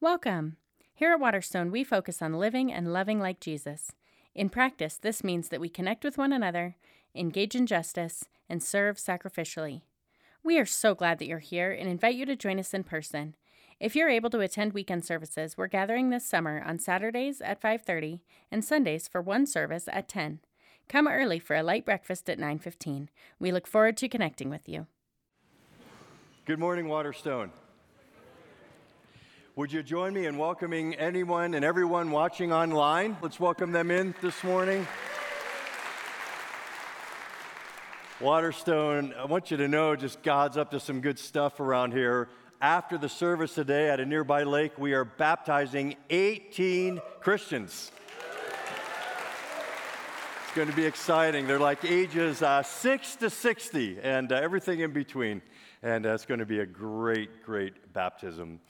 Welcome. Here at Waterstone, we focus on living and loving like Jesus. In practice, this means that we connect with one another, engage in justice, and serve sacrificially. We are so glad that you're here and invite you to join us in person. If you're able to attend weekend services, we're gathering this summer on Saturdays at 5:30 and Sundays for one service at 10. Come early for a light breakfast at 9:15. We look forward to connecting with you. Good morning, Waterstone. Would you join me in welcoming anyone and everyone watching online? Let's welcome them in this morning. Waterstone, I want you to know just God's up to some good stuff around here. After the service today at a nearby lake, we are baptizing 18 Christians. It's going to be exciting. They're like ages uh, 6 to 60 and uh, everything in between. And uh, it's going to be a great, great baptism.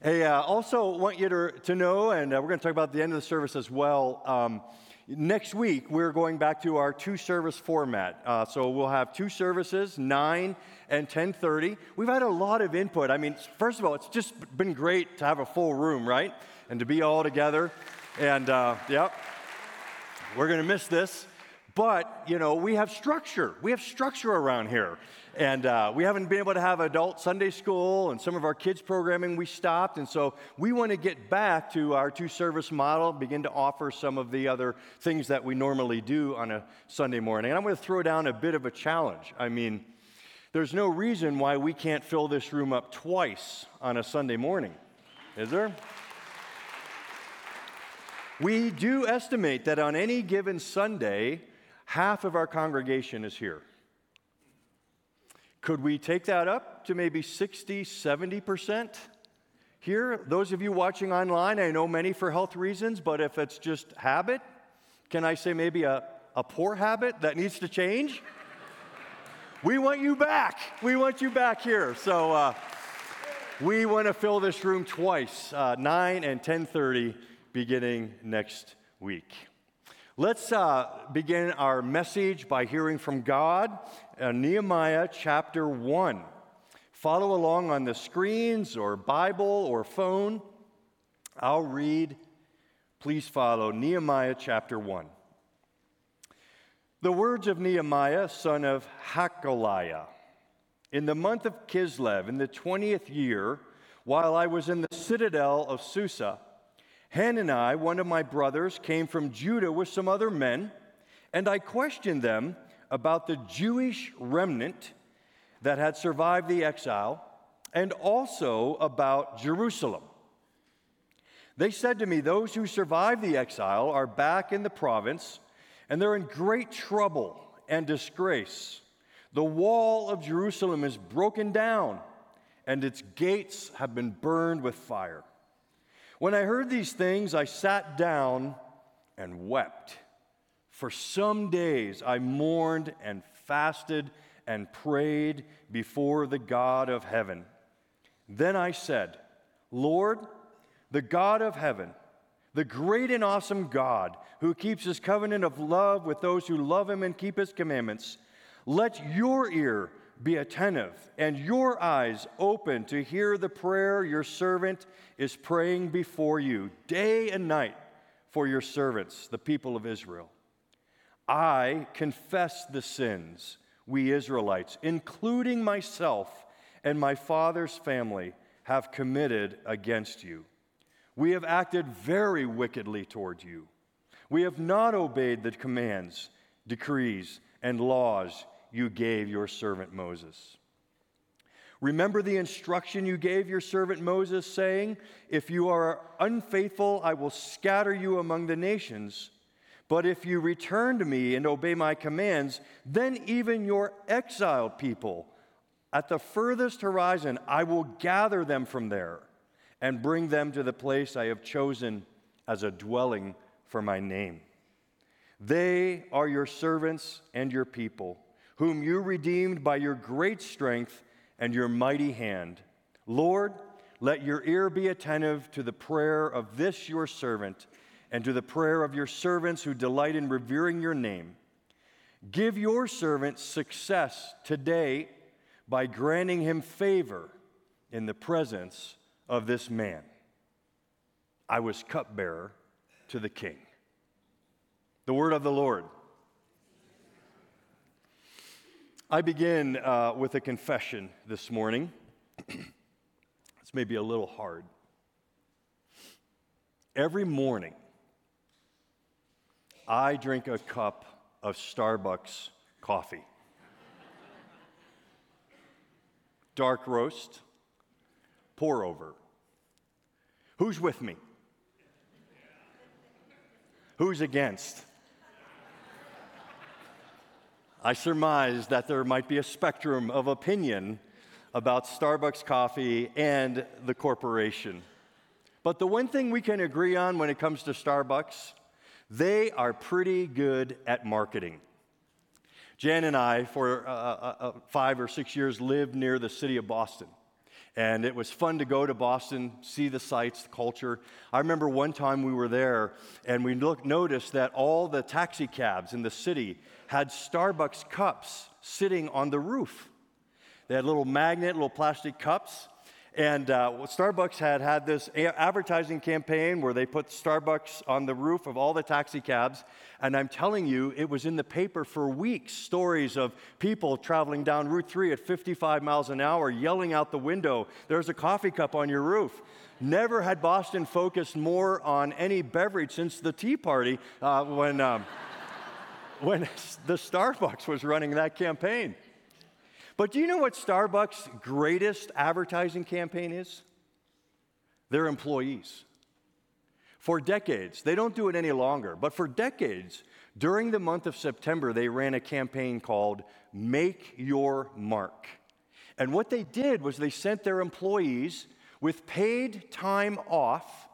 Hey, uh, also want you to, to know, and uh, we're going to talk about the end of the service as well. Um, next week, we're going back to our two service format. Uh, so we'll have two services, 9 and 10.30. We've had a lot of input. I mean, first of all, it's just been great to have a full room, right? And to be all together. And, uh, yep, we're going to miss this. But, you know, we have structure. We have structure around here. And uh, we haven't been able to have adult Sunday school and some of our kids' programming we stopped. And so we want to get back to our two service model, begin to offer some of the other things that we normally do on a Sunday morning. And I'm going to throw down a bit of a challenge. I mean, there's no reason why we can't fill this room up twice on a Sunday morning, is there? We do estimate that on any given Sunday, half of our congregation is here. Could we take that up to maybe 60, 70% here? Those of you watching online, I know many for health reasons, but if it's just habit, can I say maybe a, a poor habit that needs to change? we want you back. We want you back here. So uh, we want to fill this room twice, uh, 9 and 10:30, beginning next week. Let's uh, begin our message by hearing from God, uh, Nehemiah chapter 1. Follow along on the screens or Bible or phone. I'll read. Please follow Nehemiah chapter 1. The words of Nehemiah, son of Hachaliah. In the month of Kislev, in the 20th year, while I was in the citadel of Susa, Hanani, one of my brothers, came from Judah with some other men, and I questioned them about the Jewish remnant that had survived the exile and also about Jerusalem. They said to me, Those who survived the exile are back in the province, and they're in great trouble and disgrace. The wall of Jerusalem is broken down, and its gates have been burned with fire. When I heard these things, I sat down and wept. For some days I mourned and fasted and prayed before the God of heaven. Then I said, Lord, the God of heaven, the great and awesome God who keeps his covenant of love with those who love him and keep his commandments, let your ear be attentive and your eyes open to hear the prayer your servant is praying before you day and night for your servants, the people of Israel. I confess the sins we Israelites, including myself and my father's family, have committed against you. We have acted very wickedly toward you. We have not obeyed the commands, decrees, and laws you gave your servant Moses. Remember the instruction you gave your servant Moses, saying, If you are unfaithful, I will scatter you among the nations. But if you return to me and obey my commands, then even your exiled people at the furthest horizon, I will gather them from there and bring them to the place I have chosen as a dwelling for my name. They are your servants and your people whom you redeemed by your great strength and your mighty hand. Lord, let your ear be attentive to the prayer of this your servant and to the prayer of your servants who delight in revering your name. Give your servant success today by granting him favor in the presence of this man. I was cupbearer to the king. The word of the Lord. I begin uh, with a confession this morning. it's maybe a little hard. Every morning, I drink a cup of Starbucks coffee. Dark roast, pour over. Who's with me? Who's against? I surmise that there might be a spectrum of opinion about Starbucks coffee and the corporation. But the one thing we can agree on when it comes to Starbucks, they are pretty good at marketing. Jan and I, for uh, uh, uh, five or six years, lived near the city of Boston. And it was fun to go to Boston, see the sights, the culture. I remember one time we were there and we noticed that all the taxi cabs in the city had Starbucks cups sitting on the roof. They had little magnet, little plastic cups. And uh, Starbucks had had this advertising campaign where they put Starbucks on the roof of all the taxi cabs. And I'm telling you, it was in the paper for weeks stories of people traveling down Route 3 at 55 miles an hour, yelling out the window, There's a coffee cup on your roof. Never had Boston focused more on any beverage since the Tea Party uh, when. Um, when the Starbucks was running that campaign. But do you know what Starbucks' greatest advertising campaign is? Their employees. For decades, they don't do it any longer, but for decades, during the month of September, they ran a campaign called Make Your Mark. And what they did was they sent their employees with paid time off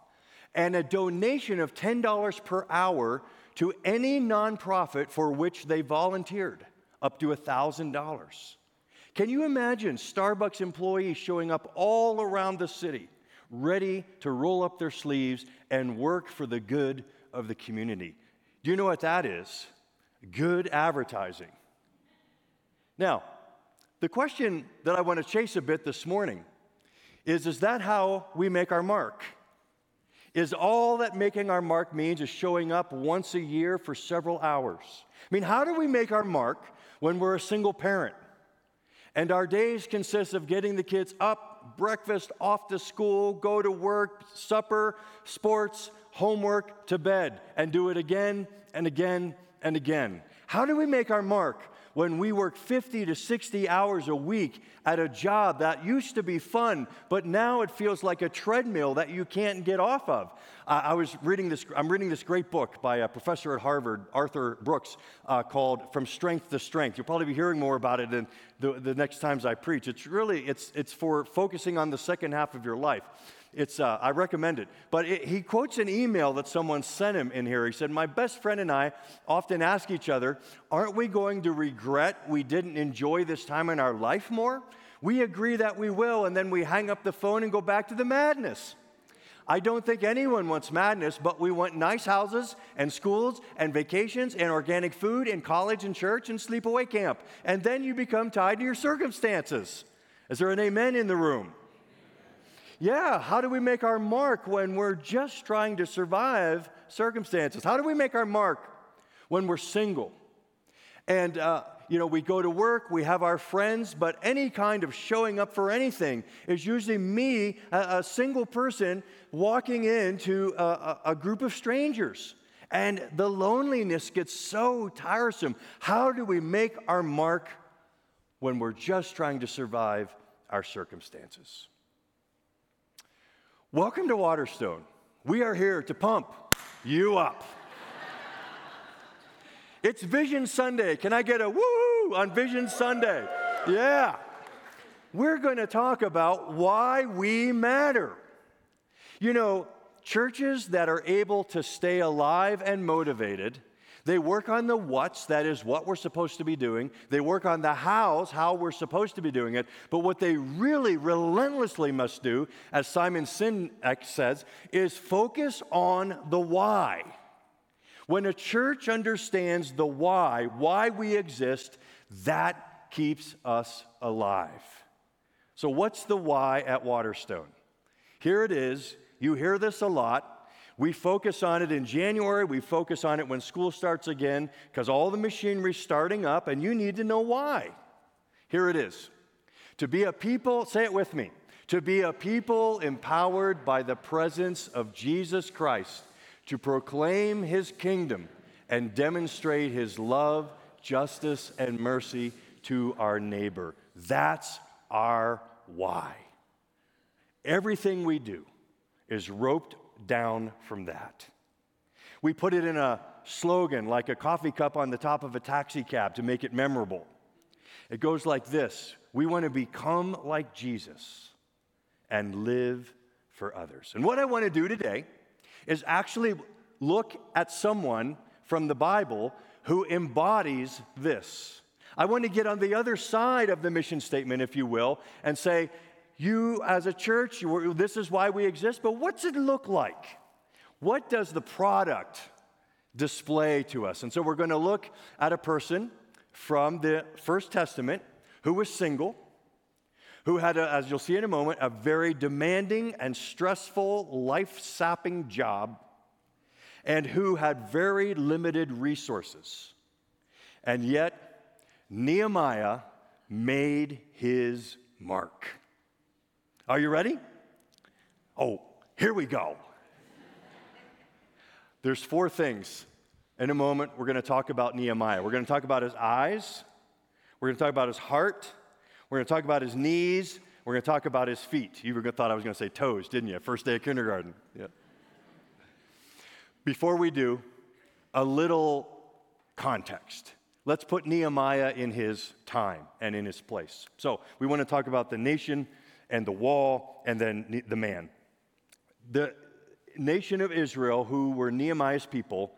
and a donation of $10 per hour to any nonprofit for which they volunteered, up to $1,000. Can you imagine Starbucks employees showing up all around the city, ready to roll up their sleeves and work for the good of the community? Do you know what that is? Good advertising. Now, the question that I want to chase a bit this morning is Is that how we make our mark? Is all that making our mark means is showing up once a year for several hours? I mean, how do we make our mark when we're a single parent? And our days consist of getting the kids up, breakfast, off to school, go to work, supper, sports, homework, to bed, and do it again and again and again. How do we make our mark when we work 50 to 60 hours a week at a job that used to be fun, but now it feels like a treadmill that you can't get off of. Uh, I was reading this, I'm reading this great book by a professor at Harvard, Arthur Brooks, uh, called From Strength to Strength. You'll probably be hearing more about it in the, the next times I preach. It's really, it's, it's for focusing on the second half of your life. It's, uh, I recommend it. But it, he quotes an email that someone sent him in here. He said, My best friend and I often ask each other, Aren't we going to regret we didn't enjoy this time in our life more? We agree that we will, and then we hang up the phone and go back to the madness. I don't think anyone wants madness, but we want nice houses and schools and vacations and organic food and college and church and sleepaway camp. And then you become tied to your circumstances. Is there an amen in the room? Yeah, how do we make our mark when we're just trying to survive circumstances? How do we make our mark when we're single? And, uh, you know, we go to work, we have our friends, but any kind of showing up for anything is usually me, a, a single person, walking into a, a group of strangers. And the loneliness gets so tiresome. How do we make our mark when we're just trying to survive our circumstances? Welcome to Waterstone. We are here to pump you up. it's Vision Sunday. Can I get a woo on Vision Sunday? Yeah. We're going to talk about why we matter. You know, churches that are able to stay alive and motivated they work on the what's, that is what we're supposed to be doing. They work on the how's, how we're supposed to be doing it. But what they really relentlessly must do, as Simon Sinek says, is focus on the why. When a church understands the why, why we exist, that keeps us alive. So, what's the why at Waterstone? Here it is. You hear this a lot. We focus on it in January, we focus on it when school starts again, because all the machinery's starting up, and you need to know why. Here it is. To be a people, say it with me, to be a people empowered by the presence of Jesus Christ to proclaim his kingdom and demonstrate his love, justice, and mercy to our neighbor. That's our why. Everything we do is roped down from that. We put it in a slogan like a coffee cup on the top of a taxi cab to make it memorable. It goes like this We want to become like Jesus and live for others. And what I want to do today is actually look at someone from the Bible who embodies this. I want to get on the other side of the mission statement, if you will, and say, you as a church, this is why we exist, but what's it look like? What does the product display to us? And so we're going to look at a person from the First Testament who was single, who had, a, as you'll see in a moment, a very demanding and stressful, life sapping job, and who had very limited resources. And yet, Nehemiah made his mark. Are you ready? Oh, here we go. There's four things. In a moment, we're going to talk about Nehemiah. We're going to talk about his eyes, we're going to talk about his heart, we're going to talk about his knees, we're going to talk about his feet. You thought I was going to say toes, didn't you? First day of kindergarten. Yeah. Before we do, a little context. Let's put Nehemiah in his time and in his place. So, we want to talk about the nation and the wall, and then the man. The nation of Israel, who were Nehemiah's people,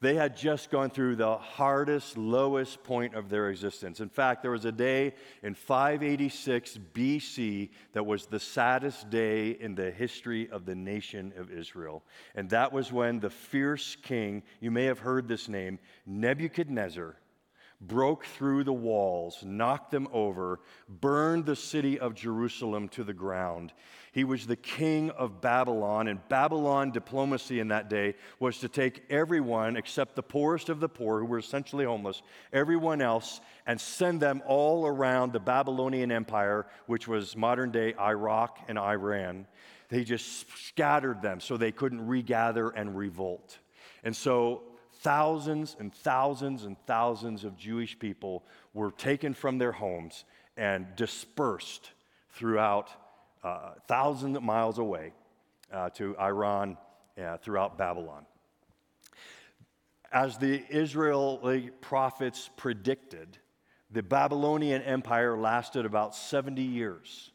they had just gone through the hardest, lowest point of their existence. In fact, there was a day in 586 BC that was the saddest day in the history of the nation of Israel. And that was when the fierce king, you may have heard this name, Nebuchadnezzar, broke through the walls, knocked them over, burned the city of Jerusalem to the ground. He was the king of Babylon, and Babylon diplomacy in that day was to take everyone except the poorest of the poor, who were essentially homeless, everyone else, and send them all around the Babylonian Empire, which was modern day Iraq and Iran. They just scattered them so they couldn't regather and revolt. And so thousands and thousands and thousands of Jewish people were taken from their homes and dispersed throughout uh, thousands of miles away uh, to Iran, uh, throughout Babylon. As the Israeli prophets predicted, the Babylonian Empire lasted about 70 years.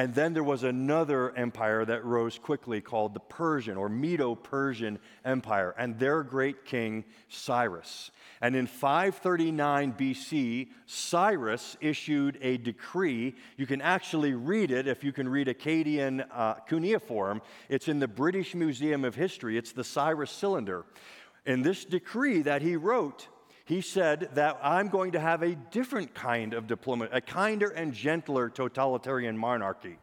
And then there was another empire that rose quickly called the Persian or Medo Persian Empire, and their great king, Cyrus. And in 539 BC, Cyrus issued a decree. You can actually read it if you can read Akkadian uh, cuneiform. It's in the British Museum of History, it's the Cyrus Cylinder. In this decree that he wrote, he said that I'm going to have a different kind of diplomat, a kinder and gentler totalitarian monarchy.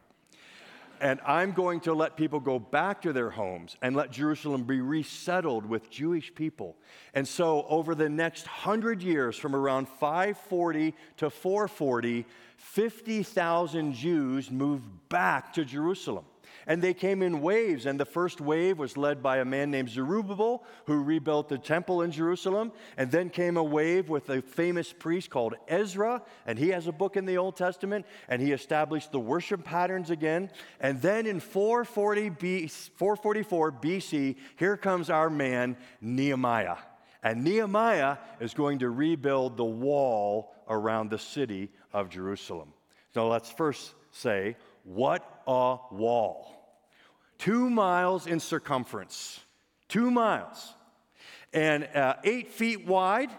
And I'm going to let people go back to their homes and let Jerusalem be resettled with Jewish people. And so, over the next hundred years, from around 540 to 440, 50,000 Jews moved back to Jerusalem. And they came in waves, and the first wave was led by a man named Zerubbabel, who rebuilt the temple in Jerusalem. And then came a wave with a famous priest called Ezra, and he has a book in the Old Testament, and he established the worship patterns again. And then in 440 B, 444 BC, here comes our man, Nehemiah. And Nehemiah is going to rebuild the wall around the city of Jerusalem. So let's first say, what a wall! Two miles in circumference, two miles, and uh, eight feet wide,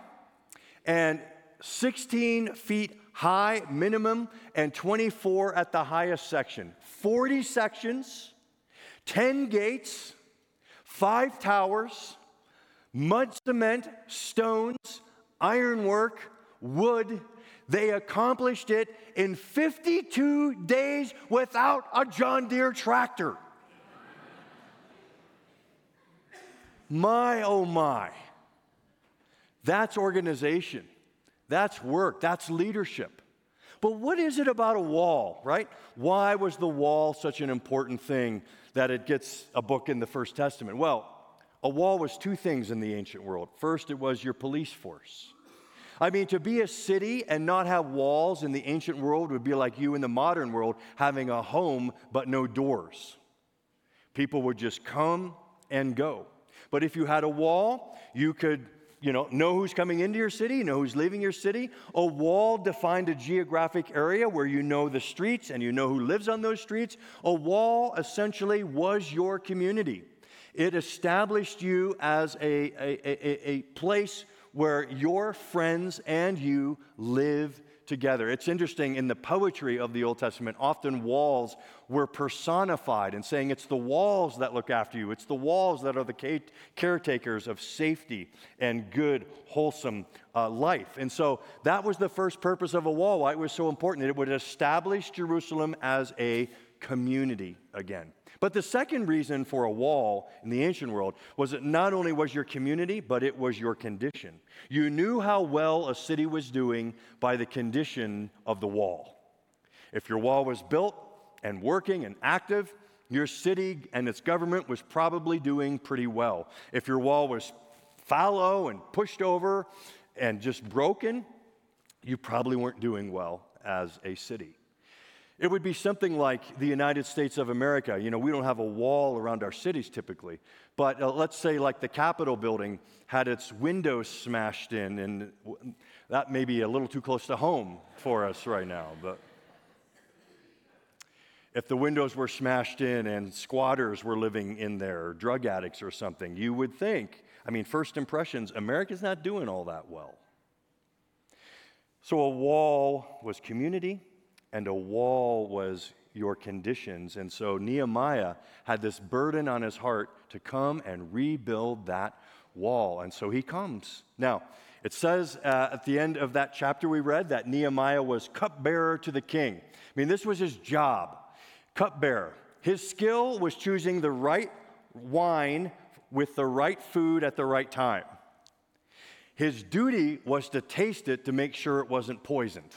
and 16 feet high minimum, and 24 at the highest section. 40 sections, 10 gates, five towers, mud cement, stones, ironwork, wood. They accomplished it in 52 days without a John Deere tractor. My, oh my. That's organization. That's work. That's leadership. But what is it about a wall, right? Why was the wall such an important thing that it gets a book in the First Testament? Well, a wall was two things in the ancient world. First, it was your police force. I mean, to be a city and not have walls in the ancient world would be like you in the modern world having a home but no doors. People would just come and go. But if you had a wall, you could you know, know who's coming into your city, know who's leaving your city. A wall defined a geographic area where you know the streets and you know who lives on those streets. A wall essentially was your community. It established you as a, a, a, a place where your friends and you live together. It's interesting in the poetry of the Old Testament, often walls were personified and saying it's the walls that look after you, it's the walls that are the caretakers of safety and good, wholesome uh, life. And so that was the first purpose of a wall, why it was so important. It would establish Jerusalem as a community again. But the second reason for a wall in the ancient world was that not only was your community, but it was your condition. You knew how well a city was doing by the condition of the wall. If your wall was built and working and active, your city and its government was probably doing pretty well. If your wall was fallow and pushed over and just broken, you probably weren't doing well as a city. It would be something like the United States of America. You know, we don't have a wall around our cities typically, but uh, let's say like the Capitol building had its windows smashed in, and that may be a little too close to home for us right now. But if the windows were smashed in and squatters were living in there, drug addicts or something, you would think, I mean, first impressions, America's not doing all that well. So a wall was community and a wall was your conditions. And so Nehemiah had this burden on his heart to come and rebuild that wall. And so he comes. Now, it says uh, at the end of that chapter we read that Nehemiah was cupbearer to the king. I mean, this was his job, cupbearer. His skill was choosing the right wine with the right food at the right time. His duty was to taste it to make sure it wasn't poisoned.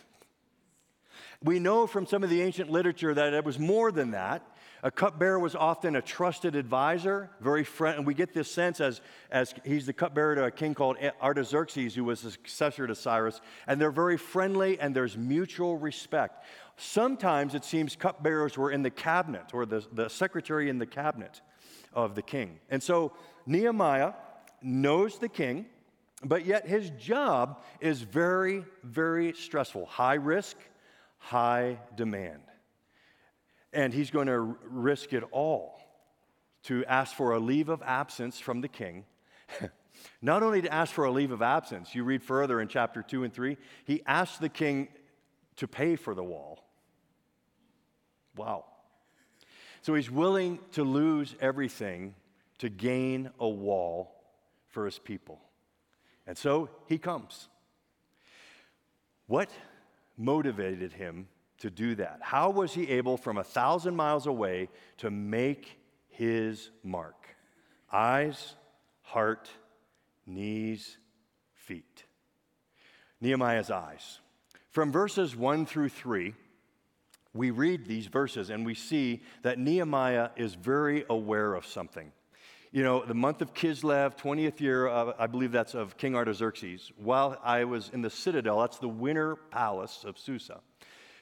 We know from some of the ancient literature that it was more than that. A cupbearer was often a trusted advisor, very friend, and we get this sense as, as he's the cupbearer to a king called Artaxerxes, who was the successor to Cyrus, and they're very friendly and there's mutual respect. Sometimes it seems cupbearers were in the cabinet or the, the secretary in the cabinet of the king. And so Nehemiah knows the king, but yet his job is very, very stressful, high risk high demand. And he's going to risk it all to ask for a leave of absence from the king. Not only to ask for a leave of absence, you read further in chapter 2 and 3, he asked the king to pay for the wall. Wow. So he's willing to lose everything to gain a wall for his people. And so he comes. What motivated him to do that? How was he able from a thousand miles away to make his mark? Eyes, heart, knees, feet. Nehemiah's eyes. From verses 1 through 3, we read these verses and we see that Nehemiah is very aware of something you know, the month of Kislev, 20th year, uh, I believe that's of King Artaxerxes, while I was in the citadel, that's the winter palace of Susa.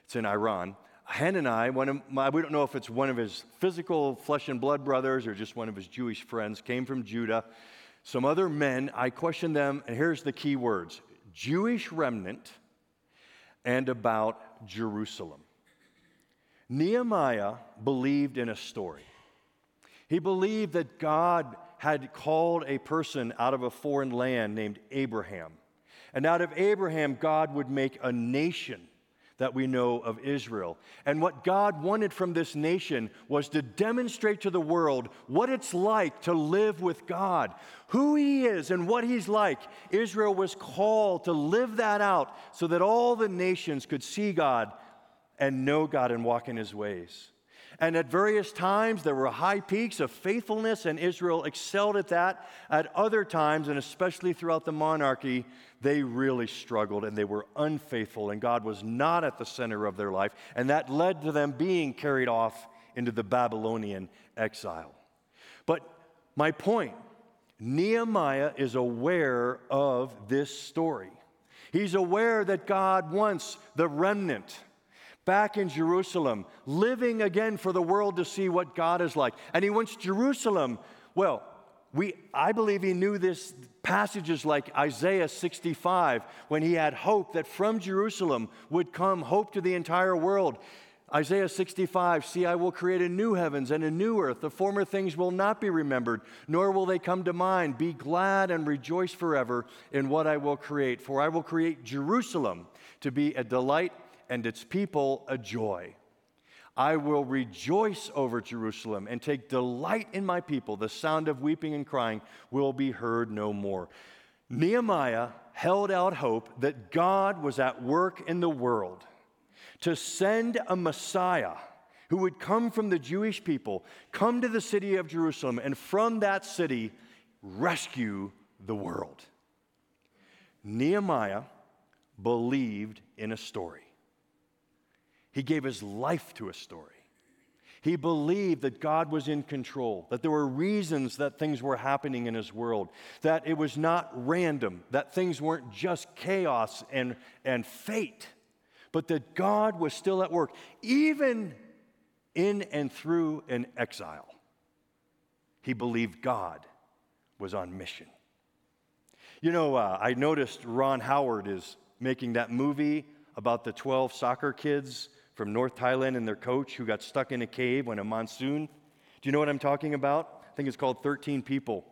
It's in Iran. Hanani, one of my, we don't know if it's one of his physical flesh and blood brothers or just one of his Jewish friends, came from Judah. Some other men, I questioned them, and here's the key words Jewish remnant and about Jerusalem. Nehemiah believed in a story. He believed that God had called a person out of a foreign land named Abraham. And out of Abraham, God would make a nation that we know of Israel. And what God wanted from this nation was to demonstrate to the world what it's like to live with God, who He is, and what He's like. Israel was called to live that out so that all the nations could see God and know God and walk in His ways. And at various times, there were high peaks of faithfulness, and Israel excelled at that. At other times, and especially throughout the monarchy, they really struggled and they were unfaithful, and God was not at the center of their life. And that led to them being carried off into the Babylonian exile. But my point Nehemiah is aware of this story. He's aware that God wants the remnant back in Jerusalem, living again for the world to see what God is like. And he wants Jerusalem, well, we, I believe he knew this passages like Isaiah 65 when he had hope that from Jerusalem would come hope to the entire world. Isaiah 65, see, I will create a new heavens and a new earth. The former things will not be remembered, nor will they come to mind. Be glad and rejoice forever in what I will create. For I will create Jerusalem to be a delight and its people a joy. I will rejoice over Jerusalem and take delight in my people. The sound of weeping and crying will be heard no more. Nehemiah held out hope that God was at work in the world to send a Messiah who would come from the Jewish people, come to the city of Jerusalem, and from that city rescue the world. Nehemiah believed in a story. He gave his life to a story. He believed that God was in control, that there were reasons that things were happening in his world, that it was not random, that things weren't just chaos and, and fate, but that God was still at work, even in and through an exile. He believed God was on mission. You know, uh, I noticed Ron Howard is making that movie about the 12 soccer kids from North Thailand and their coach who got stuck in a cave when a monsoon. Do you know what I'm talking about? I think it's called 13 People.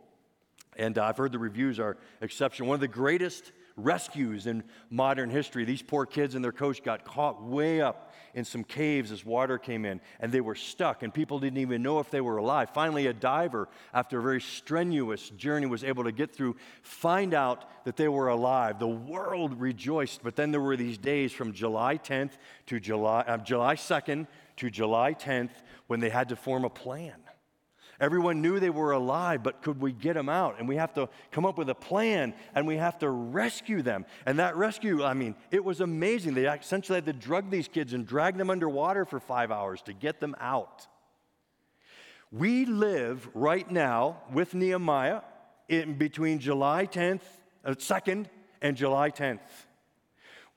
And uh, I've heard the reviews are exceptional. One of the greatest rescues in modern history. These poor kids and their coach got caught way up in some caves as water came in, and they were stuck, and people didn't even know if they were alive. Finally, a diver, after a very strenuous journey, was able to get through, find out that they were alive. The world rejoiced, but then there were these days from July 10th to July, uh, July 2nd to July 10th when they had to form a plan. Everyone knew they were alive, but could we get them out? And we have to come up with a plan and we have to rescue them. And that rescue, I mean, it was amazing. They essentially had to drug these kids and drag them underwater for five hours to get them out. We live right now with Nehemiah in between July 10th, uh, 2nd and July 10th.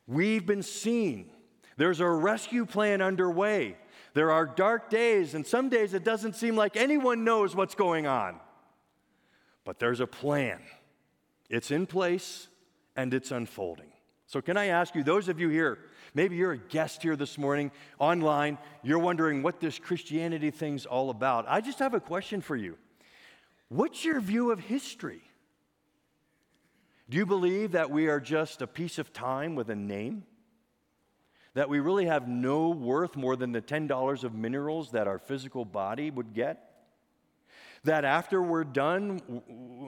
We've been seen. There's a rescue plan underway. There are dark days, and some days it doesn't seem like anyone knows what's going on. But there's a plan, it's in place, and it's unfolding. So, can I ask you, those of you here, maybe you're a guest here this morning online, you're wondering what this Christianity thing's all about. I just have a question for you. What's your view of history? Do you believe that we are just a piece of time with a name? That we really have no worth more than the $10 of minerals that our physical body would get? That after we're done,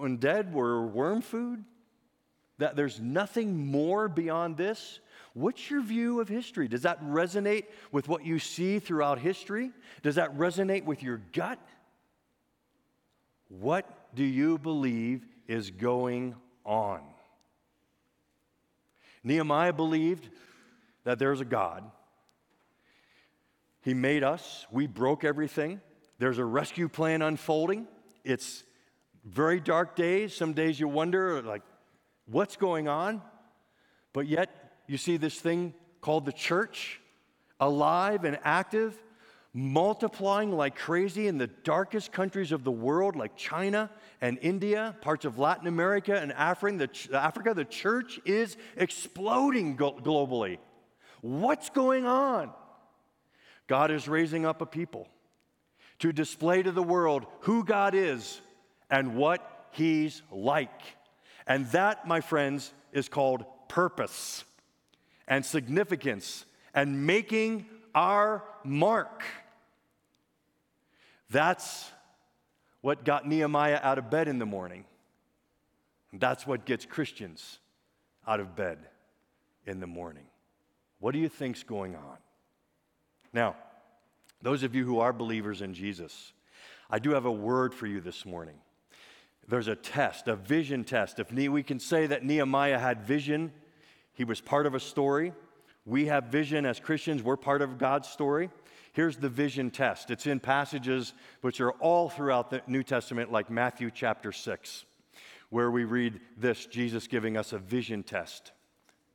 and dead, we're worm food? That there's nothing more beyond this? What's your view of history? Does that resonate with what you see throughout history? Does that resonate with your gut? What do you believe is going on? Nehemiah believed that there's a God. He made us, we broke everything. There's a rescue plan unfolding. It's very dark days. Some days you wonder, like, what's going on? But yet, you see this thing called the church, alive and active, multiplying like crazy in the darkest countries of the world, like China and India, parts of Latin America and Africa. The, Africa, the church is exploding globally. What's going on? God is raising up a people to display to the world who God is and what He's like. And that, my friends, is called purpose and significance and making our mark. That's what got Nehemiah out of bed in the morning. That's what gets Christians out of bed in the morning. What do you think's going on? Now, Those of you who are believers in Jesus, I do have a word for you this morning. There's a test, a vision test. If we can say that Nehemiah had vision, he was part of a story. We have vision as Christians, we're part of God's story. Here's the vision test. It's in passages which are all throughout the New Testament, like Matthew chapter 6, where we read this Jesus giving us a vision test.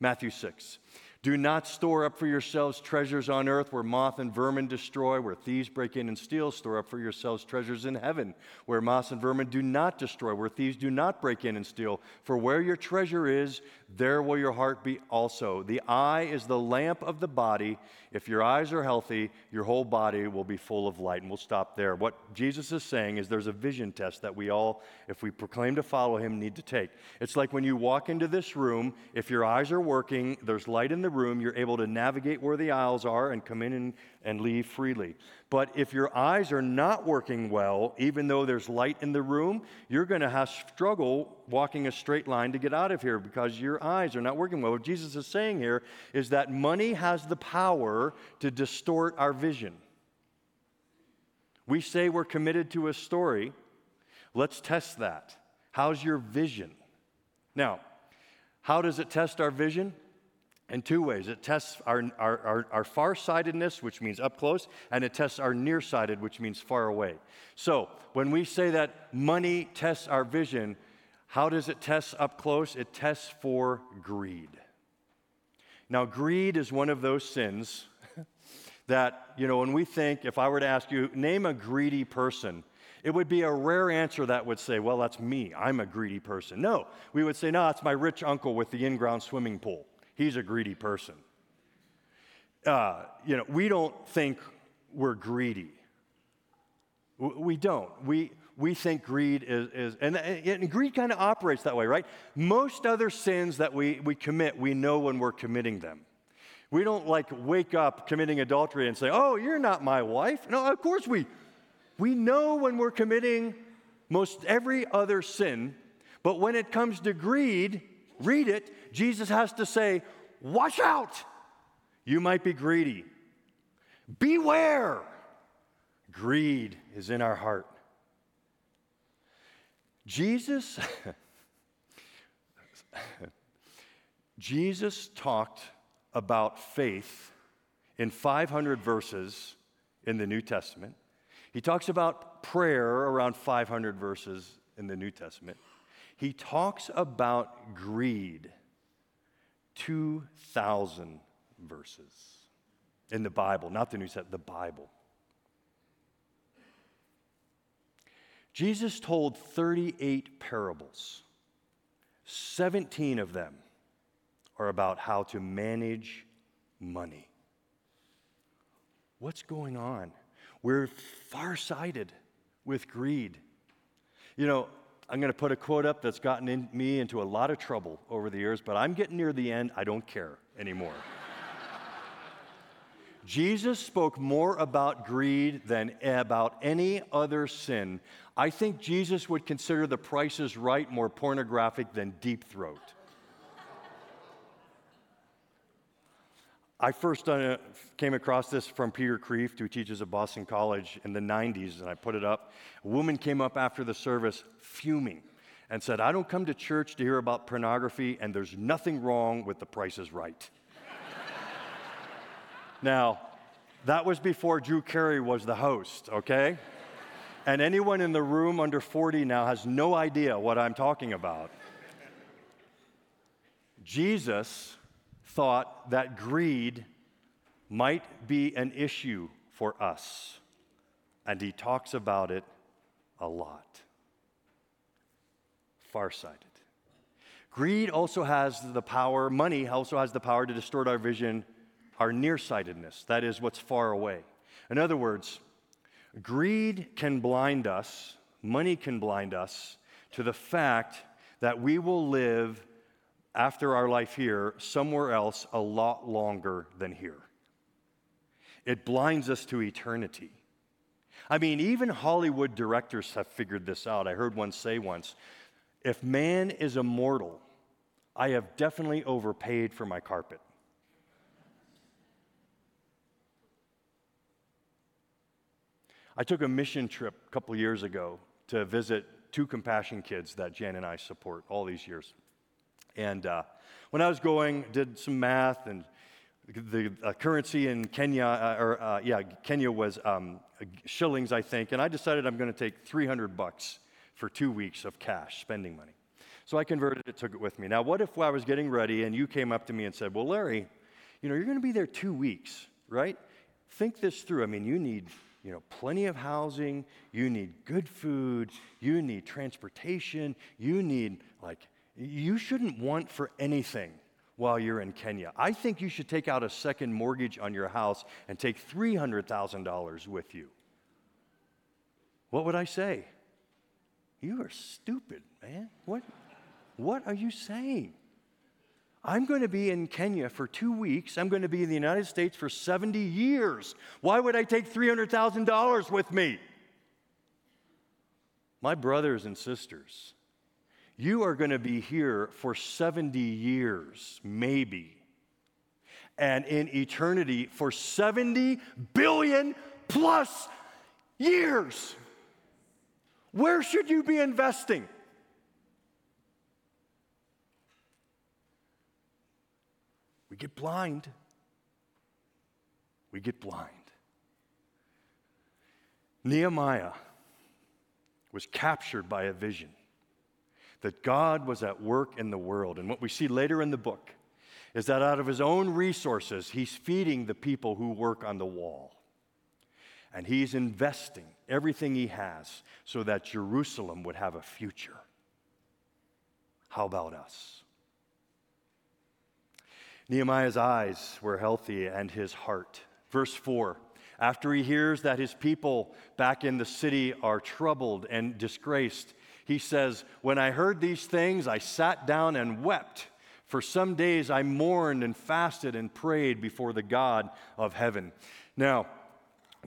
Matthew 6. Do not store up for yourselves treasures on earth where moth and vermin destroy, where thieves break in and steal. Store up for yourselves treasures in heaven where moth and vermin do not destroy, where thieves do not break in and steal. For where your treasure is, there will your heart be also. The eye is the lamp of the body. If your eyes are healthy, your whole body will be full of light. And we'll stop there. What Jesus is saying is there's a vision test that we all, if we proclaim to follow him, need to take. It's like when you walk into this room, if your eyes are working, there's light in the room, you're able to navigate where the aisles are and come in and, and leave freely. But if your eyes are not working well, even though there's light in the room, you're going to have struggle walking a straight line to get out of here because your eyes are not working well. What Jesus is saying here is that money has the power to distort our vision. We say we're committed to a story. Let's test that. How's your vision? Now, how does it test our vision? In two ways. It tests our, our, our, our far-sightedness, which means up close, and it tests our nearsighted, which means far away. So when we say that money tests our vision, how does it test up close? It tests for greed. Now, greed is one of those sins that, you know, when we think, if I were to ask you, name a greedy person, it would be a rare answer that would say, well, that's me. I'm a greedy person. No, we would say, no, it's my rich uncle with the in ground swimming pool he's a greedy person. Uh, you know, we don't think we're greedy. We don't. We, we think greed is, is and, and greed kind of operates that way, right? Most other sins that we, we commit, we know when we're committing them. We don't like wake up committing adultery and say, oh, you're not my wife. No, of course we, we know when we're committing most every other sin, but when it comes to greed, read it, Jesus has to say, Watch out! You might be greedy. Beware! Greed is in our heart. Jesus, Jesus talked about faith in 500 verses in the New Testament. He talks about prayer around 500 verses in the New Testament. He talks about greed 2,000 verses in the Bible, not the New Testament, the Bible. Jesus told 38 parables. 17 of them are about how to manage money. What's going on? We're farsighted with greed. You know, I'm going to put a quote up that's gotten in, me into a lot of trouble over the years, but I'm getting near the end. I don't care anymore. Jesus spoke more about greed than about any other sin. I think Jesus would consider the prices right more pornographic than deep throat. I first came across this from Peter Kreeft, who teaches at Boston College in the 90s, and I put it up. A woman came up after the service fuming and said, I don't come to church to hear about pornography, and there's nothing wrong with the price is right. now, that was before Drew Carey was the host, okay? And anyone in the room under 40 now has no idea what I'm talking about. Jesus thought that greed might be an issue for us, and he talks about it a lot. Farsighted. Greed also has the power, money also has the power to distort our vision, our nearsightedness, that is, what's far away. In other words, greed can blind us, money can blind us to the fact that we will live after our life here somewhere else a lot longer than here. It blinds us to eternity. I mean, even Hollywood directors have figured this out. I heard one say once if man is immortal, I have definitely overpaid for my carpet. I took a mission trip a couple years ago to visit two compassion kids that Jan and I support all these years. And uh, when I was going, did some math, and the uh, currency in Kenya, uh, or uh, yeah, Kenya was um, shillings, I think, and I decided I'm going to take 300 bucks for two weeks of cash, spending money. So I converted it, took it with me. Now, what if I was getting ready and you came up to me and said, Well, Larry, you know, you're going to be there two weeks, right? Think this through. I mean, you need you know, plenty of housing, you need good food, you need transportation, you need, like, you shouldn't want for anything while you're in Kenya. I think you should take out a second mortgage on your house and take $300,000 with you. What would I say? You are stupid, man. What, what are you saying? I'm going to be in Kenya for two weeks. I'm going to be in the United States for 70 years. Why would I take $300,000 with me? My brothers and sisters, you are going to be here for 70 years, maybe. And in eternity for 70 billion plus years. Where should you be investing? We get blind. We get blind. Nehemiah was captured by a vision that God was at work in the world. And what we see later in the book is that out of his own resources, he's feeding the people who work on the wall. And he's investing everything he has so that Jerusalem would have a future. How about us? Nehemiah's eyes were healthy and his heart. Verse 4 After he hears that his people back in the city are troubled and disgraced, he says, When I heard these things, I sat down and wept. For some days I mourned and fasted and prayed before the God of heaven. Now,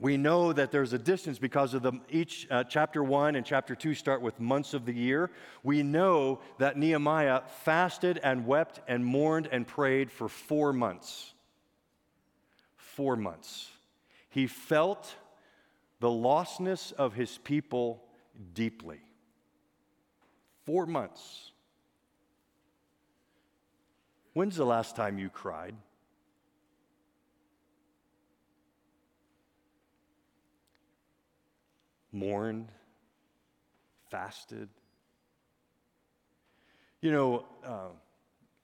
we know that there's a distance because of the each uh, chapter 1 and chapter 2 start with months of the year we know that nehemiah fasted and wept and mourned and prayed for four months four months he felt the lostness of his people deeply four months when's the last time you cried mourned, fasted. You know, uh,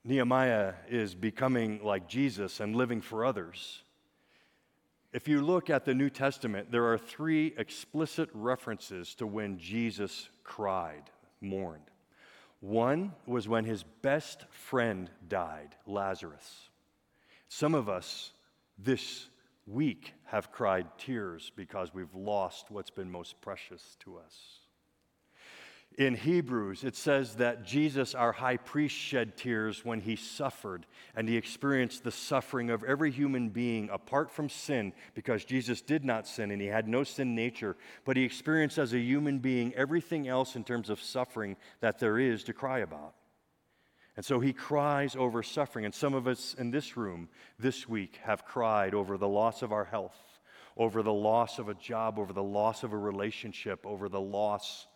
Nehemiah is becoming like Jesus and living for others. If you look at the New Testament, there are three explicit references to when Jesus cried, mourned. One was when his best friend died, Lazarus. Some of us this week have cried tears because we've lost what's been most precious to us. In Hebrews, it says that Jesus, our high priest, shed tears when he suffered, and he experienced the suffering of every human being apart from sin, because Jesus did not sin and he had no sin nature, but he experienced as a human being everything else in terms of suffering that there is to cry about. And so he cries over suffering. And some of us in this room this week have cried over the loss of our health, over the loss of a job, over the loss of a relationship, over the loss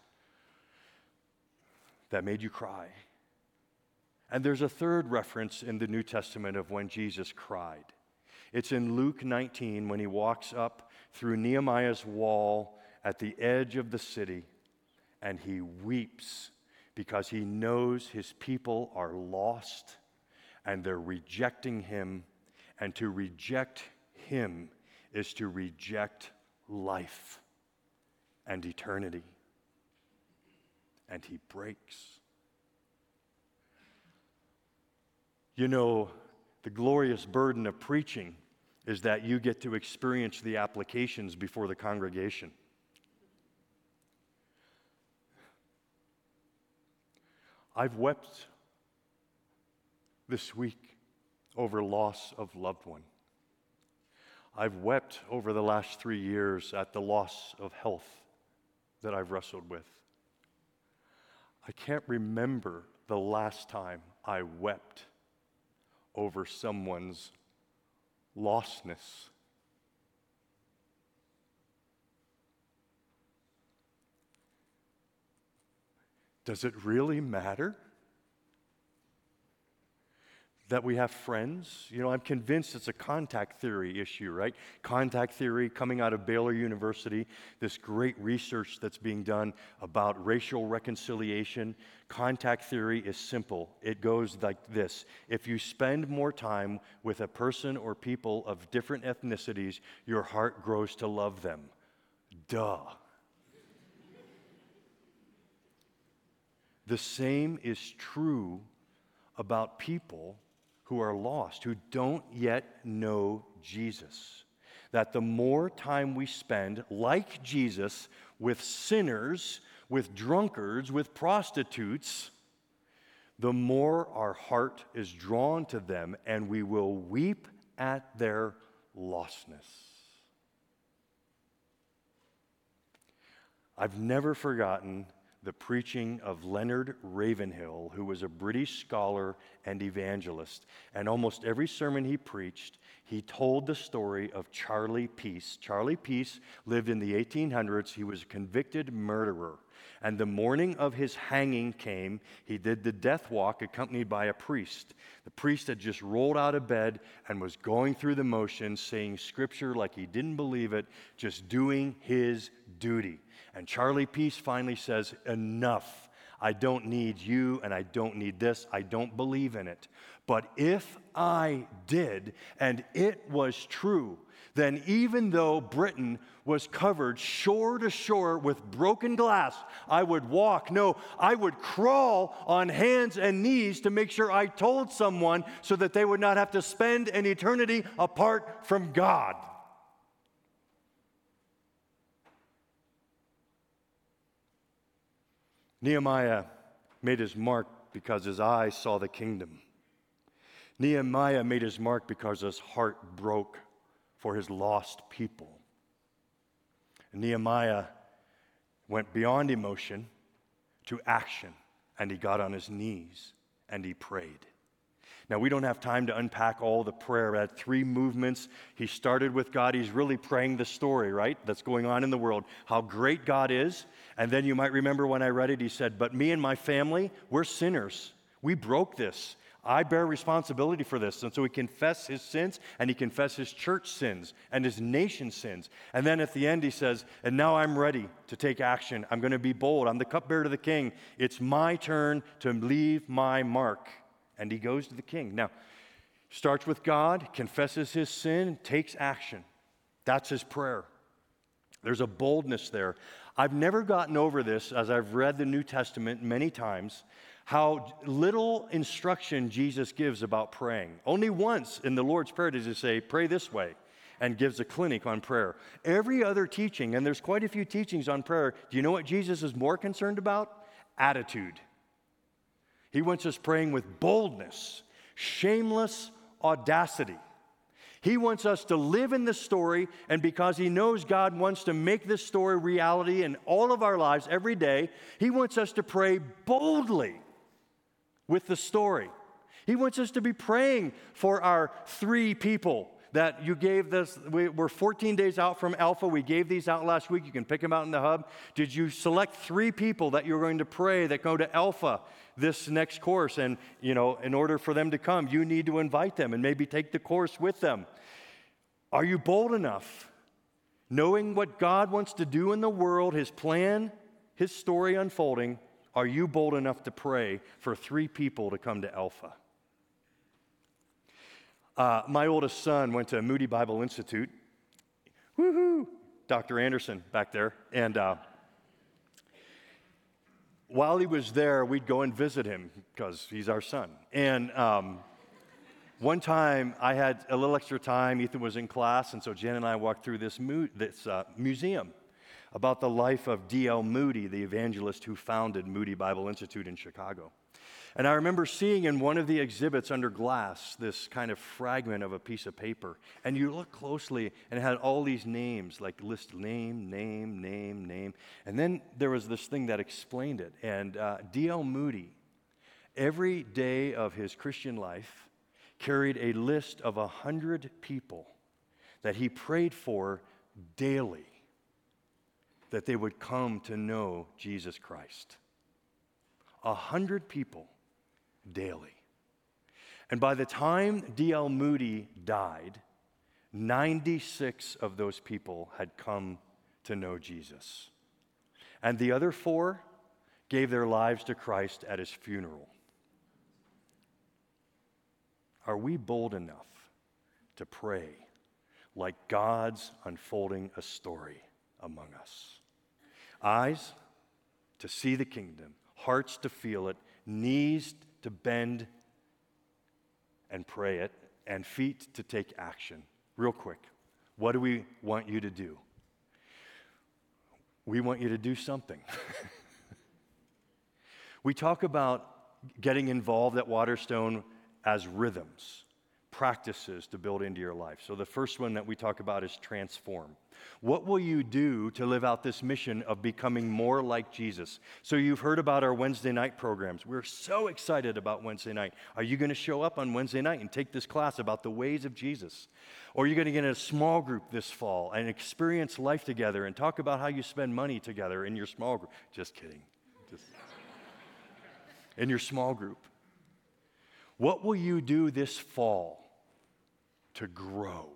that made you cry. And there's a third reference in the New Testament of when Jesus cried. It's in Luke 19 when he walks up through Nehemiah's wall at the edge of the city and he weeps because he knows his people are lost and they're rejecting him. And to reject him is to reject life and eternity. And he breaks. You know, the glorious burden of preaching is that you get to experience the applications before the congregation. I've wept this week over loss of loved one. I've wept over the last three years at the loss of health that I've wrestled with. I can't remember the last time I wept over someone's lostness. Does it really matter? That we have friends. You know, I'm convinced it's a contact theory issue, right? Contact theory coming out of Baylor University, this great research that's being done about racial reconciliation. Contact theory is simple. It goes like this If you spend more time with a person or people of different ethnicities, your heart grows to love them. Duh. The same is true about people who are lost, who don't yet know Jesus. That the more time we spend, like Jesus, with sinners, with drunkards, with prostitutes, the more our heart is drawn to them and we will weep at their lostness. I've never forgotten the preaching of Leonard Ravenhill, who was a British scholar and evangelist. And almost every sermon he preached, he told the story of Charlie Peace. Charlie Peace lived in the 1800s. He was a convicted murderer. And the morning of his hanging came, he did the death walk accompanied by a priest. The priest had just rolled out of bed and was going through the motions, saying scripture like he didn't believe it, just doing his duty. And Charlie Peace finally says, Enough. I don't need you and I don't need this. I don't believe in it. But if I did and it was true, then even though Britain was covered shore to shore with broken glass, I would walk. No, I would crawl on hands and knees to make sure I told someone so that they would not have to spend an eternity apart from God. Nehemiah made his mark because his eyes saw the kingdom. Nehemiah made his mark because his heart broke for his lost people. And Nehemiah went beyond emotion to action, and he got on his knees and he prayed. Now, we don't have time to unpack all the prayer. At three movements. He started with God. He's really praying the story, right? That's going on in the world. How great God is. And then you might remember when I read it, he said, But me and my family, we're sinners. We broke this. I bear responsibility for this. And so he confessed his sins and he confessed his church sins and his nation sins. And then at the end, he says, And now I'm ready to take action. I'm going to be bold. I'm the cupbearer to the king. It's my turn to leave my mark. And he goes to the king. Now, starts with God, confesses his sin, takes action. That's his prayer. There's a boldness there. I've never gotten over this as I've read the New Testament many times, how little instruction Jesus gives about praying. Only once in the Lord's Prayer does he say, Pray this way, and gives a clinic on prayer. Every other teaching, and there's quite a few teachings on prayer, do you know what Jesus is more concerned about? Attitude. He wants us praying with boldness, shameless audacity. He wants us to live in the story, and because He knows God wants to make this story reality in all of our lives every day, He wants us to pray boldly with the story. He wants us to be praying for our three people that you gave this. We, are 14 days out from Alpha. We gave these out last week. You can pick them out in the hub. Did you select three people that you're going to pray that go to Alpha this next course? And, you know, in order for them to come, you need to invite them and maybe take the course with them. Are you bold enough? Knowing what God wants to do in the world, His plan, His story unfolding, are you bold enough to pray for three people to come to Alpha? Uh, my oldest son went to Moody Bible Institute. Woohoo! Dr. Anderson back there. And uh, while he was there, we'd go and visit him because he's our son. And um, one time I had a little extra time. Ethan was in class, and so Jen and I walked through this, mu- this uh, museum about the life of D.L. Moody, the evangelist who founded Moody Bible Institute in Chicago. And I remember seeing in one of the exhibits under glass this kind of fragment of a piece of paper. And you look closely, and it had all these names, like list name, name, name, name. And then there was this thing that explained it. And uh, D.L. Moody, every day of his Christian life, carried a list of a hundred people that he prayed for daily that they would come to know Jesus Christ. A hundred people daily. And by the time D.L. Moody died, 96 of those people had come to know Jesus. And the other four gave their lives to Christ at his funeral. Are we bold enough to pray like God's unfolding a story among us? Eyes to see the kingdom, hearts to feel it, knees to bend and pray it, and feet to take action. Real quick, what do we want you to do? We want you to do something. we talk about getting involved at Waterstone as rhythms, practices to build into your life. So the first one that we talk about is transform. What will you do to live out this mission of becoming more like Jesus? So, you've heard about our Wednesday night programs. We're so excited about Wednesday night. Are you going to show up on Wednesday night and take this class about the ways of Jesus? Or are you going to get in a small group this fall and experience life together and talk about how you spend money together in your small group? Just kidding. Just in your small group. What will you do this fall to grow,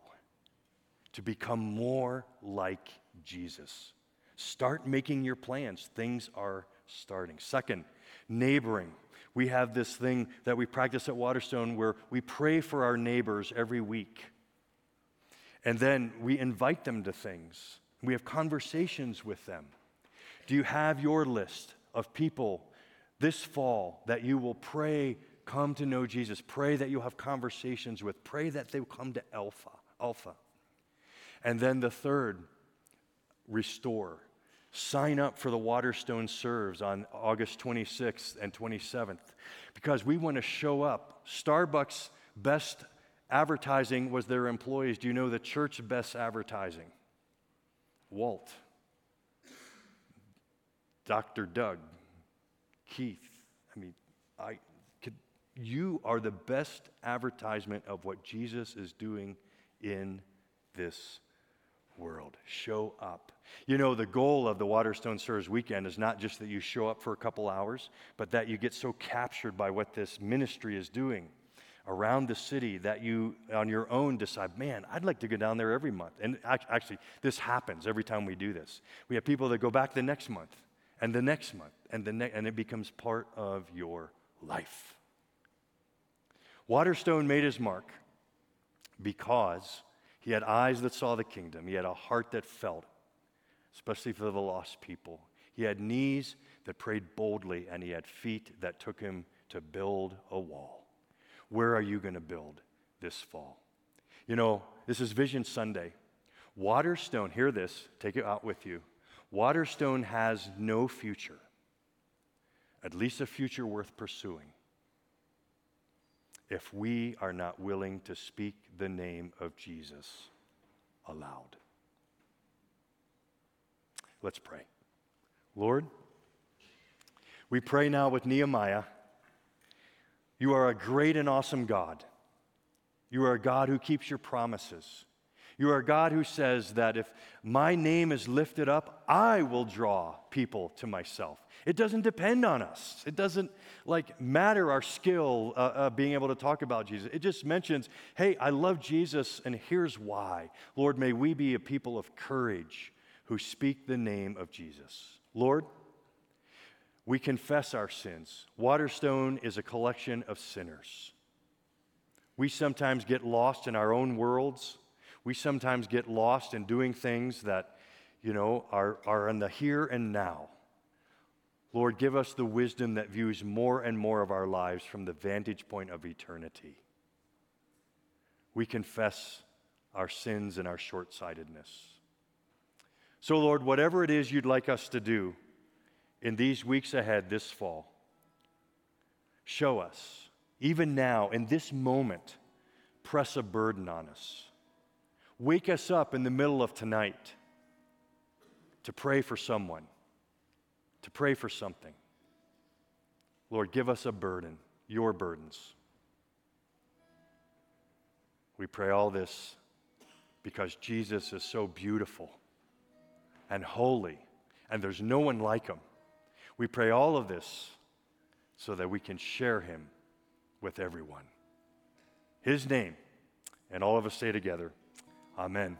to become more like Jesus? Start making your plans. Things are starting. Second, neighboring. We have this thing that we practice at Waterstone where we pray for our neighbors every week. And then we invite them to things. We have conversations with them. Do you have your list of people this fall that you will pray come to know Jesus. Pray that you'll have conversations with. Pray that they will come to Alpha. Alpha. And then the third, restore. Sign up for the Waterstone Serves on August 26th and 27th because we want to show up. Starbucks' best advertising was their employees. Do you know the church's best advertising? Walt, Dr. Doug, Keith. I mean, I, you are the best advertisement of what Jesus is doing in this world. Show up. You know, the goal of the Waterstone Serves weekend is not just that you show up for a couple hours, but that you get so captured by what this ministry is doing around the city that you, on your own, decide, man, I'd like to go down there every month. And actually, this happens every time we do this. We have people that go back the next month, and the next month, and, the ne- and it becomes part of your life. Waterstone made his mark because he had eyes that saw the kingdom, he had a heart that felt, especially for the lost people. He had knees that prayed boldly, and he had feet that took him to build a wall. Where are you going to build this fall? You know, this is Vision Sunday. Waterstone, hear this, take it out with you. Waterstone has no future, at least a future worth pursuing if we are not willing to speak the name of Jesus aloud. Let's pray. Lord, we pray now with Nehemiah. You are a great and awesome God. You are a God who keeps your promises. You are a God who says that if my name is lifted up, I will draw people to myself. It doesn't depend on us. It doesn't like matter our skill uh, uh, being able to talk about Jesus. It just mentions, hey, I love Jesus, and here's why. Lord, may we be a people of courage who speak the name of Jesus. Lord, we confess our sins. Waterstone is a collection of sinners. We sometimes get lost in our own worlds we sometimes get lost in doing things that, you know, are, are in the here and now. Lord, give us the wisdom that views more and more of our lives from the vantage point of eternity. We confess our sins and our short sightedness. So, Lord, whatever it is you'd like us to do in these weeks ahead this fall, show us, even now, in this moment, press a burden on us. Wake us up in the middle of tonight to pray for someone, to pray for something. Lord, give us a burden, your burdens. We pray all this because Jesus is so beautiful and holy, and there's no one like him. We pray all of this so that we can share him with everyone. His name, and all of us say together, Amen.